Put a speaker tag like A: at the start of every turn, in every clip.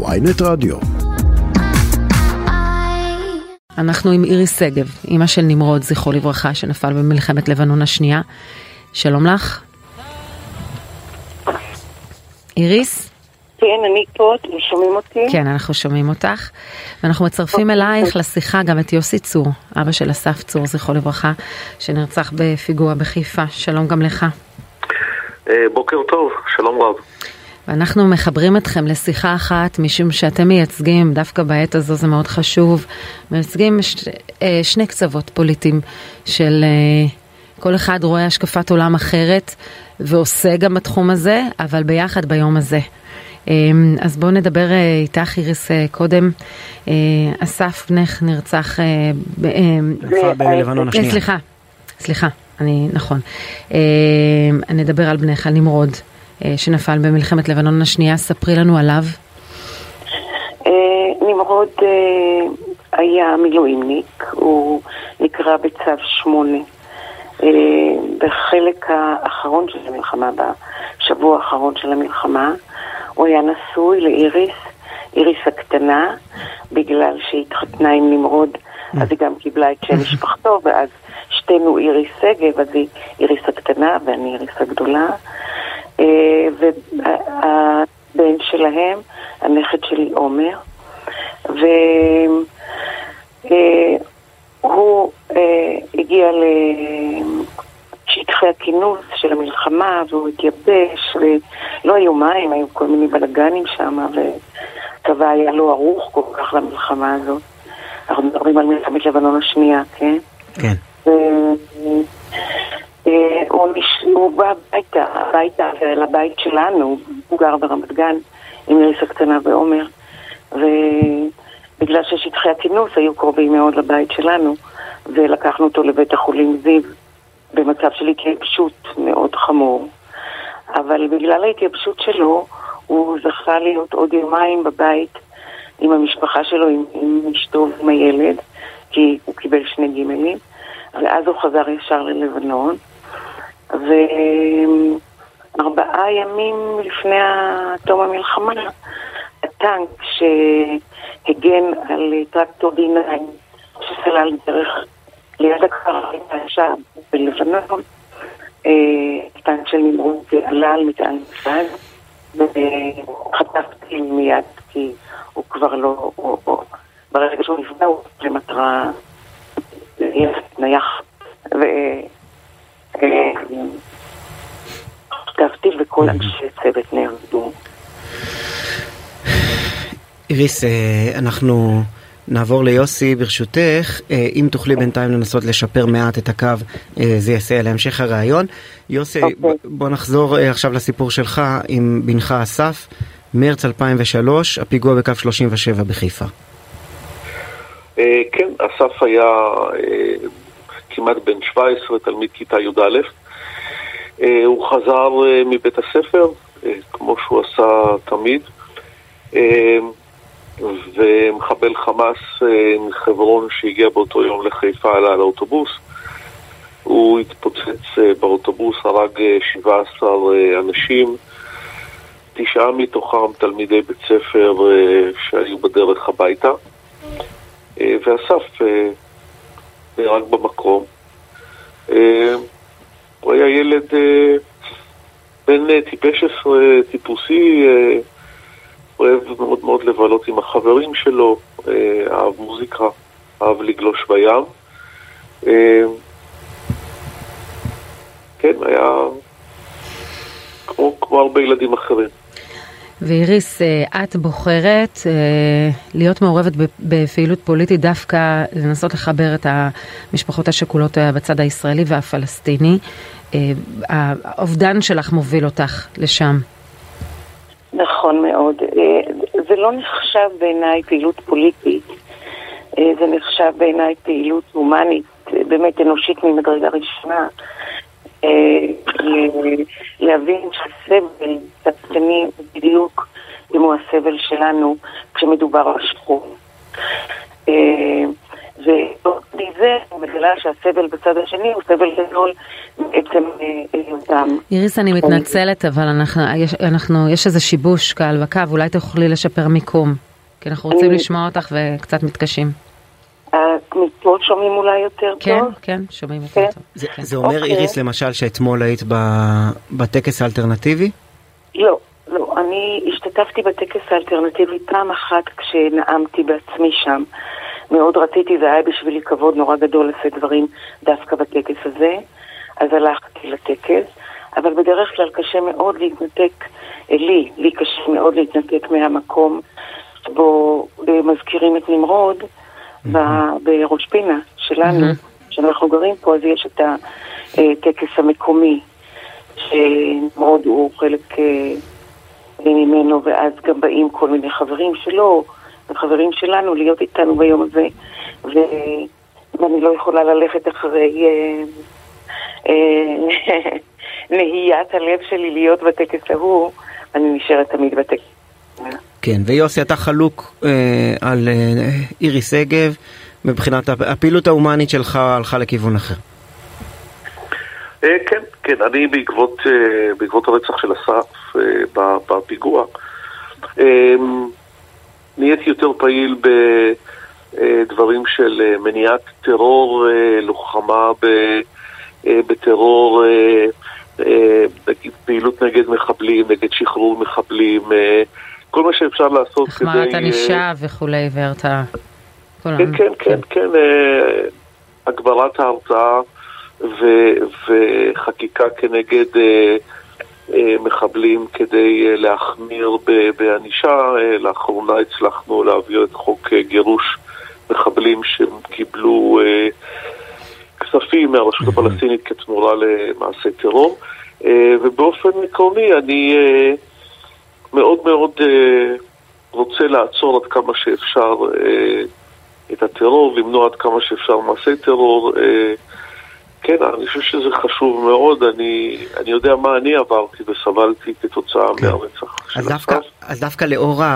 A: ויינט רדיו.
B: אנחנו עם איריס שגב, אימא של נמרוד, זכרו לברכה, שנפל במלחמת לבנון השנייה. שלום לך. איריס?
C: כן, אני פה, אתם שומעים אותי?
B: כן, אנחנו שומעים אותך. ואנחנו מצרפים אלייך לשיחה גם את יוסי צור, אבא של אסף צור, זכרו לברכה, שנרצח בפיגוע בחיפה. שלום גם לך.
D: אה, בוקר טוב, שלום רב.
B: ואנחנו מחברים אתכם לשיחה אחת, משום שאתם מייצגים, דווקא בעת הזו זה מאוד חשוב, מייצגים ש... אה, שני קצוות פוליטיים של אה, כל אחד רואה השקפת עולם אחרת ועושה גם בתחום הזה, אבל ביחד ביום הזה. אז בואו נדבר איתך איריס קודם. אסף בנך נרצח
E: בלבנון השנייה.
B: סליחה, סליחה, אני, נכון. נדבר על בנך, על נמרוד. שנפל במלחמת לבנון השנייה, ספרי לנו עליו.
C: נמרוד היה מילואימניק, הוא נקרא בצו שמונה. בחלק האחרון של המלחמה, בשבוע האחרון של המלחמה, הוא היה נשוי לאיריס, איריס הקטנה, בגלל שהיא התחתנה עם נמרוד, אז היא גם קיבלה את שם משפחתו, ואז שתינו איריס שגב, אז היא איריס הקטנה ואני איריס הגדולה. והבן שלהם, הנכד שלי עומר, והוא הגיע לשטחי הכינוס של המלחמה והוא התייבש ולא היו מים, היו כל מיני בלאגנים שם והצבא היה לא ערוך כל כך למלחמה הזאת. אנחנו מדברים על מלחמת לבנון השנייה, כן?
E: כן.
C: הוא, בא הביתה, הביתה, לבית שלנו, הוא גר ברמת גן עם איריס הקטנה ועומר, ובגלל ששטחי הכינוס היו קרובים מאוד לבית שלנו, ולקחנו אותו לבית החולים זיו במצב של התייבשות מאוד חמור. אבל בגלל ההתייבשות שלו, הוא זכה להיות עוד יומיים בבית עם המשפחה שלו, עם, עם אשתו ועם הילד, כי הוא קיבל שני גימלים, ואז הוא חזר ישר ללבנון. וארבעה ימים לפני תום המלחמה, הטנק שהגן על טרקטור D9 שסלל דרך ליד הכפר עכשיו בלבנון, טנק של נמרוד עלה על מטען נפרד וחטפתי מיד כי הוא כבר לא, ברגע שהוא נפגע הוא למטרה נייח כתבתי וכל אנשי צוות נהרגו.
E: איריס, אנחנו נעבור ליוסי ברשותך, אם תוכלי בינתיים לנסות לשפר מעט את הקו, זה יסייע להמשך הרעיון. יוסי, בוא נחזור עכשיו לסיפור שלך עם בנך אסף, מרץ 2003, הפיגוע בקו 37 בחיפה.
D: כן, אסף היה כמעט בן 17, תלמיד כיתה י"א. הוא חזר מבית הספר, כמו שהוא עשה תמיד, ומחבל חמאס מחברון שהגיע באותו יום לחיפה עלה על האוטובוס. הוא התפוצץ באוטובוס, הרג 17 אנשים, תשעה מתוכם תלמידי בית ספר שהיו בדרך הביתה, ואסף נהרג במקום. הוא היה ילד בן טיפש עשרה, טיפוסי, אוהב מאוד מאוד לבלות עם החברים שלו, אהב מוזיקה, אהב לגלוש בים. כן, היה כמו, כמו הרבה ילדים אחרים.
B: ואיריס, את בוחרת להיות מעורבת בפעילות פוליטית דווקא לנסות לחבר את המשפחות השכולות בצד הישראלי והפלסטיני. האובדן שלך מוביל אותך לשם.
C: נכון מאוד. זה לא נחשב בעיניי פעילות פוליטית, זה נחשב בעיניי פעילות הומנית, באמת אנושית ממדרגה ראשונה. להבין שהסבל הוא בדיוק כמו הסבל שלנו כשמדובר על שחור. ומזה זה, אני מגלה שהסבל בצד השני הוא סבל גדול בעצם היותם.
B: איריס, אני מתנצלת, אבל אנחנו, יש, אנחנו, יש איזה שיבוש קהל בקו, אולי תוכלי לשפר מיקום, כי אנחנו רוצים לשמוע אותך וקצת מתקשים.
C: מפה שומעים אולי יותר
B: כן,
C: טוב?
B: כן, שומעים יותר
C: כן.
B: טוב.
E: זה,
B: כן.
E: זה אומר
C: אוקיי.
E: איריס למשל שאתמול היית ב- בטקס האלטרנטיבי?
C: לא, לא. אני השתתפתי בטקס האלטרנטיבי פעם אחת כשנאמתי בעצמי שם. מאוד רציתי, זה היה בשבילי כבוד נורא גדול לשאת דברים דווקא בטקס הזה. אז הלכתי לטקס, אבל בדרך כלל קשה מאוד להתנתק, אה, לי, לי קשה מאוד להתנתק מהמקום שבו אה, מזכירים את נמרוד בראש פינה שלנו. שאנחנו גרים פה, אז יש את הטקס המקומי, שנמרוד הוא חלק אה, ממנו, ואז גם באים כל מיני חברים שלו וחברים שלנו להיות איתנו ביום הזה. ואני לא יכולה ללכת אחרי אה, אה, נהיית הלב שלי להיות בטקס ההוא, אני נשארת תמיד בטקס.
E: כן, ויוסי אתה חלוק אה, על אה, איריס שגב, מבחינת הפ- הפעילות ההומנית שלך הלכה לכיוון אחר.
D: אה, כן, כן, אני בעקבות, אה, בעקבות הרצח של אסף אה, בפיגוע, אה, נהייתי יותר פעיל בדברים של אה, מניעת טרור, אה, לוחמה ב- אה, בטרור, אה, אה, פעילות נגד מחבלים, נגד שחרור מחבלים, אה, כל מה שאפשר לעשות כדי...
B: החמרת
D: אה,
B: ענישה וכולי, והרתעה.
D: כן, כן, כן, כן, אה, הגברת ההרתעה וחקיקה כנגד אה, אה, מחבלים כדי אה, להחמיר בענישה. אה, לאחרונה הצלחנו להעביר את חוק אה, גירוש מחבלים שקיבלו אה, כספים מהרשות הפלסטינית כתמורה למעשי טרור. אה, ובאופן עקרוני אני אה, מאוד מאוד אה, רוצה לעצור עד כמה שאפשר אה, את הטרור, למנוע עד כמה שאפשר מעשי טרור. אה, כן, אני חושב שזה חשוב מאוד, אני, אני יודע מה אני עברתי וסבלתי כתוצאה
E: כן.
D: מהרצח של
E: אז דווקא. אז דווקא לאור ה-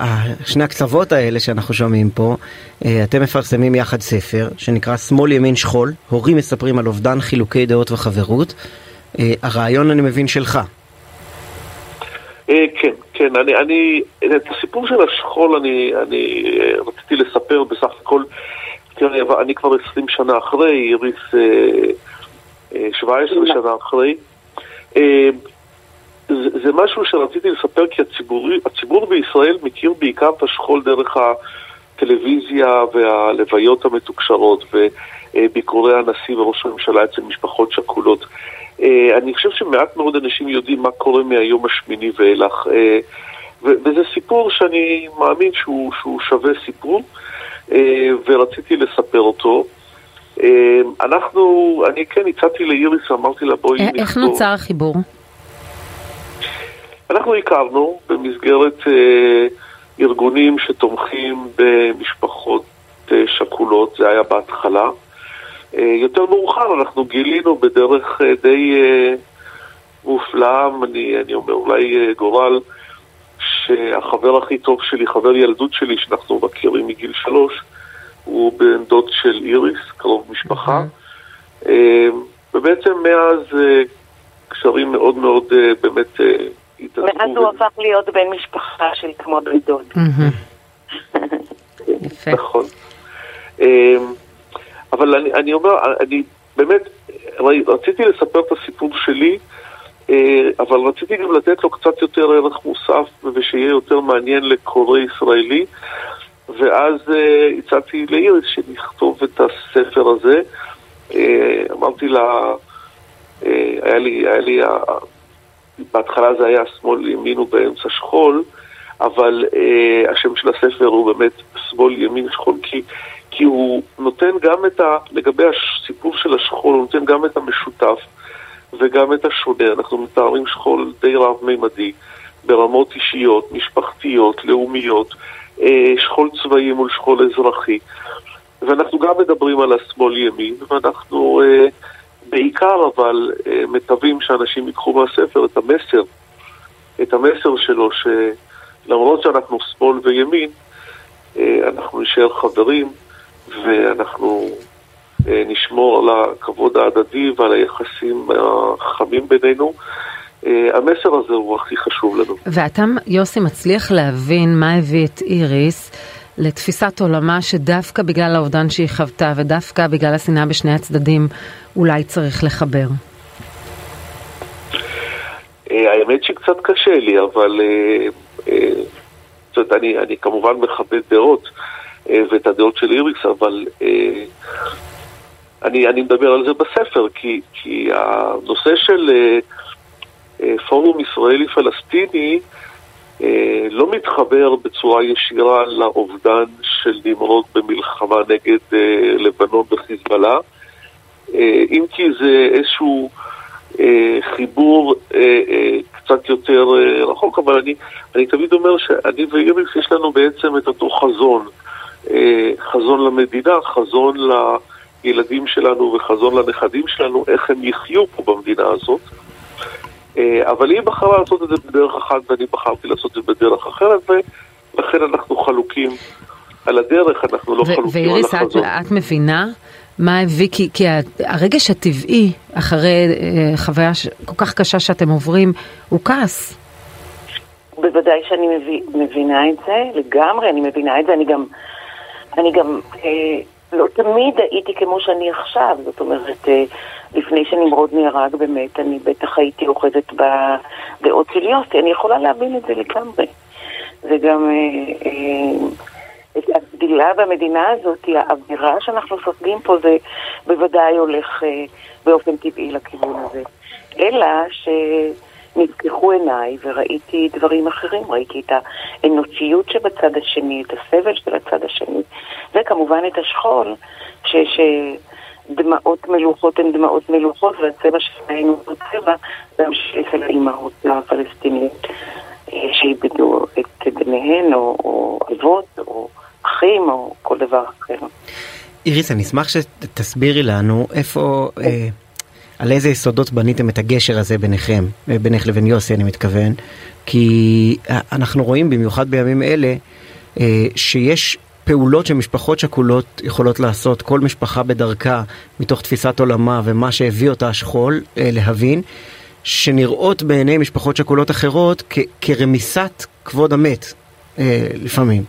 E: ה- שני הקצוות האלה שאנחנו שומעים פה, אה, אתם מפרסמים יחד ספר שנקרא שמאל ימין שכול, הורים מספרים על אובדן חילוקי דעות וחברות. אה, הרעיון אני מבין שלך.
D: אה, כן, כן, אני, אני, את הסיפור של השכול אני, אני אה, רציתי לספר בסך הכל, תראה, אני כבר 20 שנה אחרי, איריס אה, אה, 17 שנה אחרי. זה, זה משהו שרציתי לספר כי הציבור, הציבור בישראל מכיר בעיקר את השכול דרך הטלוויזיה והלוויות המתוקשרות וביקורי הנשיא וראש הממשלה אצל משפחות שכולות. אה, אני חושב שמעט מאוד אנשים יודעים מה קורה מהיום השמיני ואילך. אה, וזה סיפור שאני מאמין שהוא, שהוא שווה סיפור, אה, ורציתי לספר אותו. אנחנו, אני כן הצעתי לאיריס, אמרתי לה בואי
B: א- איך
D: נכתוב.
B: נוצר החיבור?
D: אנחנו הכרנו במסגרת ארגונים שתומכים במשפחות שכולות, זה היה בהתחלה. אה, יותר מאוחר אנחנו גילינו בדרך אה, די אה, מופלאה, אני, אני אומר אולי גורל, שהחבר הכי טוב שלי, חבר ילדות שלי, שאנחנו מכירים מגיל שלוש, הוא בן דוד של איריס, קרוב משפחה. אה, ובעצם מאז קשרים מאוד מאוד באמת התעצמו.
C: מאז הוא הפך להיות בן משפחה של כמו בן דוד.
B: יפה.
D: נכון. אבל אני, אני אומר, אני באמת, רציתי לספר את הסיפור שלי, אה, אבל רציתי גם לתת לו קצת יותר ערך מוסף ושיהיה יותר מעניין לקורא ישראלי, ואז אה, הצעתי לאיריס שנכתוב את הספר הזה. אה, אמרתי לה, אה, היה לי, היה לי, בהתחלה זה היה שמאל ימין ובאמצע שכול, אבל השם של הספר הוא באמת שמאל ימין שכול, כי, כי הוא נותן גם את ה... לגבי הסיפור של השכול, הוא נותן גם את המשותף וגם את השונה. אנחנו מתארים שכול די רב-מימדי, ברמות אישיות, משפחתיות, לאומיות, אה, שכול צבאי מול שכול אזרחי. ואנחנו גם מדברים על השמאל ימין, ואנחנו אה, בעיקר אבל אה, מקווים שאנשים ייקחו מהספר את המסר, את המסר שלו, שלמרות שאנחנו שמאל וימין, אנחנו נשאר חברים, ואנחנו נשמור על הכבוד ההדדי ועל היחסים החמים בינינו. המסר הזה הוא הכי חשוב לנו.
B: ואתה, יוסי, מצליח להבין מה הביא את איריס לתפיסת עולמה שדווקא בגלל האובדן שהיא חוותה ודווקא בגלל השנאה בשני הצדדים אולי צריך לחבר?
D: האמת שקצת קשה לי, אבל זאת אומרת, אני, אני כמובן מכבד דעות ואת הדעות של איריס, אבל אני, אני מדבר על זה בספר, כי, כי הנושא של פורום ישראלי פלסטיני לא מתחבר בצורה ישירה לאובדן של נמרוד במלחמה נגד לבנון וחיזבאללה, אם כי זה איזשהו חיבור קצת יותר רחוק, אבל אני, אני תמיד אומר שאני ואיריס יש לנו בעצם את אותו חזון, חזון למדינה, חזון לילדים שלנו וחזון לנכדים שלנו, איך הם יחיו פה במדינה הזאת. אבל היא בחרה לעשות את זה בדרך אחת ואני בחרתי לעשות את זה בדרך אחרת ולכן אנחנו חלוקים על הדרך, אנחנו לא חלוקים על החזון.
B: ואיריס, את, את מבינה מה הביא, כי, כי הרגש הטבעי אחרי אה, חוויה ש, כל כך קשה שאתם עוברים הוא כעס.
C: בוודאי שאני מבינה את זה, לגמרי אני מבינה את זה, אני גם, אני גם אה, לא תמיד הייתי כמו שאני עכשיו, זאת אומרת, אה, לפני שנמרוד נהרג באמת, אני בטח הייתי אוחזת בדעות של יוסי, אני יכולה להבין את זה לגמרי. וגם אה, אה, הגדילה במדינה הזאת, האווירה שאנחנו סופגים פה, זה בוודאי הולך אה, באופן טבעי לכיוון הזה. אלא ש... נפקחו עיניי וראיתי דברים אחרים, ראיתי את האנושיות שבצד השני, את הסבל של הצד השני, וכמובן את השכול, ש... דמעות מלוכות הן דמעות מלוכות, והצבע שלהן הוא צבע להמשיך אל האימהות הפלסטיניות שאיבדו את בניהן, או, או אבות, או אחים, או כל דבר אחר.
E: איריס, אני אשמח שתסבירי לנו איפה... אה... על איזה יסודות בניתם את הגשר הזה ביניכם, בינך לבין יוסי אני מתכוון, כי אנחנו רואים במיוחד בימים אלה שיש פעולות שמשפחות שכולות יכולות לעשות, כל משפחה בדרכה, מתוך תפיסת עולמה ומה שהביא אותה השכול להבין, שנראות בעיני משפחות שכולות אחרות כרמיסת כבוד המת לפעמים.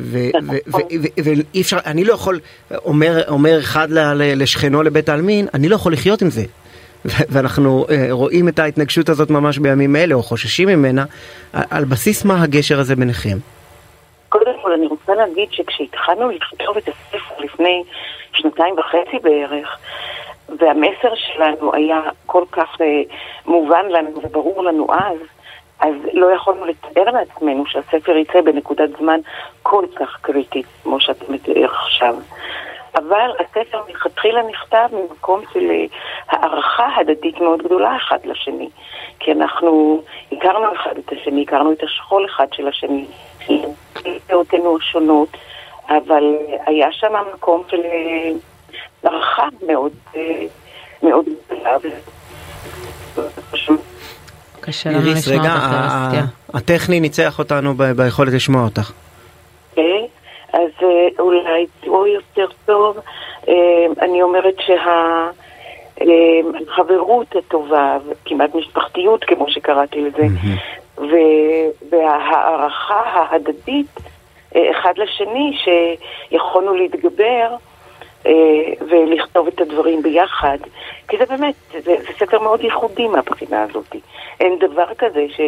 E: ואי אפשר, אני לא יכול, אומר, אומר אחד לשכנו לבית העלמין, אני לא יכול לחיות עם זה. ואנחנו רואים את ההתנגשות הזאת ממש בימים אלה, או חוששים ממנה, על בסיס מה הגשר הזה ביניכם?
C: קודם כל, אני רוצה להגיד שכשהתחלנו לכתוב את הספר לפני שנתיים וחצי בערך, והמסר שלנו היה כל כך מובן לנו וברור לנו אז, אז לא יכולנו לתאר לעצמנו שהספר יצא בנקודת זמן כל כך קריטית, כמו שאתה מתאר עכשיו. אבל הספר מלכתחילה נכתב ממקום של אה, הערכה הדדית מאוד גדולה אחד לשני. כי אנחנו הכרנו אחד את השני, הכרנו את השכול אחד של השני, דעותינו השונות, אבל היה שם מקום של אה, הערכה מאוד, אה, מאוד גדולה.
B: קשה לנו לשמוע אותך,
E: רגע, הטכני ניצח אותנו ביכולת לשמוע אותך.
C: אוקיי, אז אולי תראו יותר טוב. אני אומרת שהחברות הטובה, כמעט משפחתיות, כמו שקראתי לזה, וההערכה ההדדית אחד לשני, שיכולנו להתגבר ולכתוב את הדברים ביחד, כי זה באמת, זה, זה ספר מאוד ייחודי מהבחינה הזאת. אין דבר כזה ש,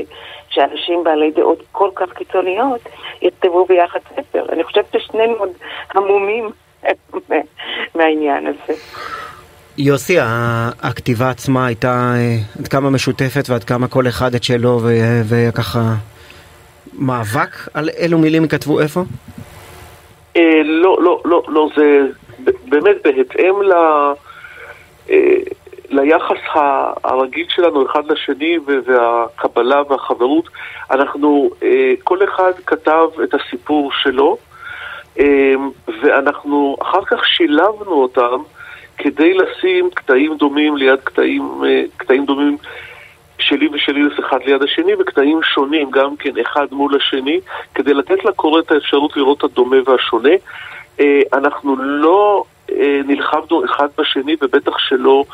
C: שאנשים בעלי דעות כל כך קיצוניות יכתבו ביחד ספר. אני חושבת ששנינו עוד המומים מהעניין הזה.
E: יוסי, הכתיבה עצמה הייתה עד כמה משותפת ועד כמה כל אחד את שלו וככה מאבק על אילו מילים כתבו איפה?
D: לא, לא, לא, לא, זה באמת בהתאם ל... ליחס הרגיל שלנו אחד לשני והקבלה והחברות, אנחנו, כל אחד כתב את הסיפור שלו ואנחנו אחר כך שילבנו אותם כדי לשים קטעים דומים ליד קטעים, קטעים דומים שלי ושלי אחד ליד השני וקטעים שונים גם כן אחד מול השני כדי לתת לקורא את האפשרות לראות את הדומה והשונה. אנחנו לא נלחמנו אחד בשני ובטח שלא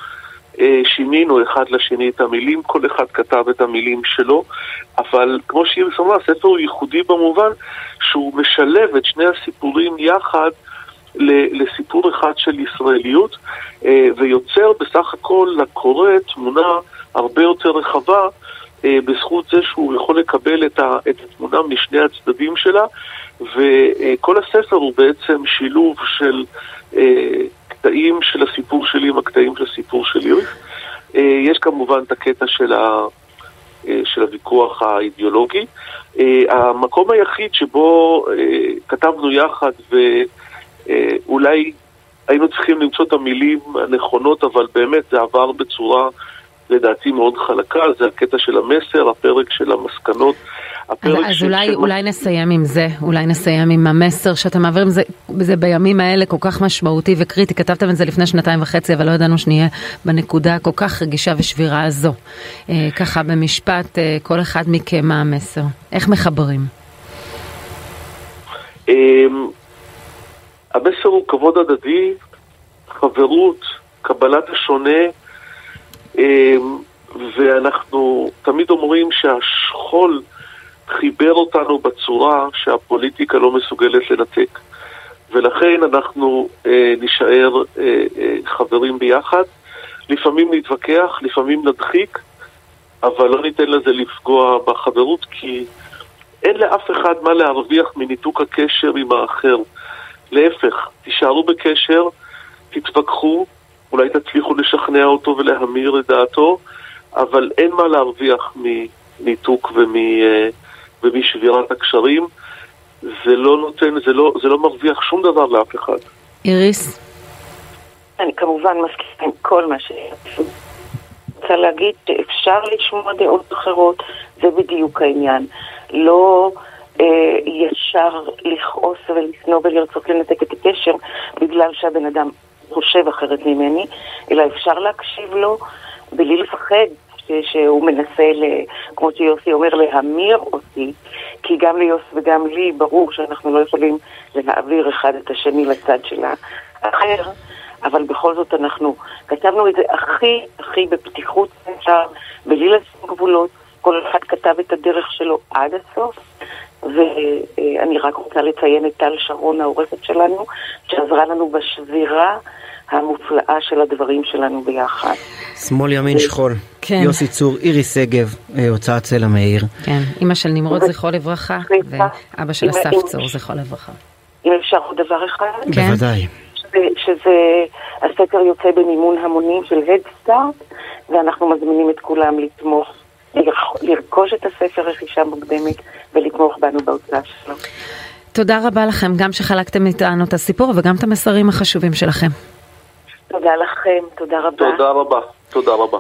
D: שינינו אחד לשני את המילים, כל אחד כתב את המילים שלו, אבל כמו שאיריס אמרה, הספר הוא ייחודי במובן שהוא משלב את שני הסיפורים יחד לסיפור אחד של ישראליות, ויוצר בסך הכל לקורא תמונה הרבה יותר רחבה בזכות זה שהוא יכול לקבל את התמונה משני הצדדים שלה, וכל הספר הוא בעצם שילוב של הקטעים של הסיפור שלי עם הקטעים של הסיפור של יויף. אה, יש כמובן את הקטע של, ה, אה, של הוויכוח האידיאולוגי. אה, המקום היחיד שבו כתבנו יחד ואולי היינו צריכים למצוא את המילים הנכונות, אבל באמת זה עבר בצורה לדעתי מאוד חלקה, זה הקטע של המסר, הפרק של המסקנות.
B: אז, אז אולי, של... אולי נסיים עם זה, אולי נסיים עם המסר שאתם מעבירים, זה, זה בימים האלה כל כך משמעותי וקריטי, כתבתם את זה לפני שנתיים וחצי, אבל לא ידענו שנהיה בנקודה הכל כך רגישה ושבירה הזו. אה, ככה במשפט, אה, כל אחד מכם מה המסר? איך מחברים?
D: אה, המסר הוא כבוד הדדי, חברות, קבלת השונה, ואנחנו תמיד אומרים שהשכול חיבר אותנו בצורה שהפוליטיקה לא מסוגלת לנתק. ולכן אנחנו אה, נישאר אה, אה, חברים ביחד. לפעמים נתווכח, לפעמים נדחיק, אבל לא ניתן לזה לפגוע בחברות, כי אין לאף אחד מה להרוויח מניתוק הקשר עם האחר. להפך, תישארו בקשר, תתווכחו, אולי תצליחו לשכנע אותו ולהמיר את דעתו, אבל אין מה להרוויח מניתוק ומ... אה, ומשבירת הקשרים, זה לא נותן, זה לא, זה לא מרוויח שום דבר לאף אחד.
B: איריס?
C: אני כמובן מסכימה עם כל מה ש... רוצה להגיד שאפשר לשמוע דעות אחרות, זה בדיוק העניין. לא אה, ישר לכעוס ולשנוא ולרצות לנתק את הקשר בגלל שהבן אדם חושב אחרת ממני, אלא אפשר להקשיב לו בלי לפחד שהוא מנסה, ל, כמו שיוסי אומר, להמיר אותי, כי גם ליוסי וגם לי ברור שאנחנו לא יכולים להעביר אחד את השני לצד של האחר, אבל בכל זאת אנחנו כתבנו את זה הכי הכי בפתיחות אפשר, בלי לשים גבולות, כל אחד כתב את הדרך שלו עד הסוף. ואני רק רוצה לציין את טל שרון העורכת שלנו, שעזרה לנו בשבירה המופלאה של הדברים שלנו ביחד.
E: שמאל ימין שכול. כן. יוסי צור, אירי שגב, אה, הוצאת צלע מאיר.
B: כן, אימא של נמרוד זכרו לברכה, ואבא של אסף צור זכרו לברכה.
C: אם אפשר עוד דבר אחד?
E: כן. בוודאי.
C: שזה, הספר יוצא במימון המונים של הדסטארט, ואנחנו מזמינים את כולם לתמוך, לרכוש את הספר רכישה מוקדמת ולתמוך בנו בהוצאה שלו.
B: תודה רבה לכם, גם שחלקתם איתנו את הסיפור וגם את המסרים החשובים שלכם.
C: תודה לכם, תודה רבה.
D: תודה רבה, תודה רבה.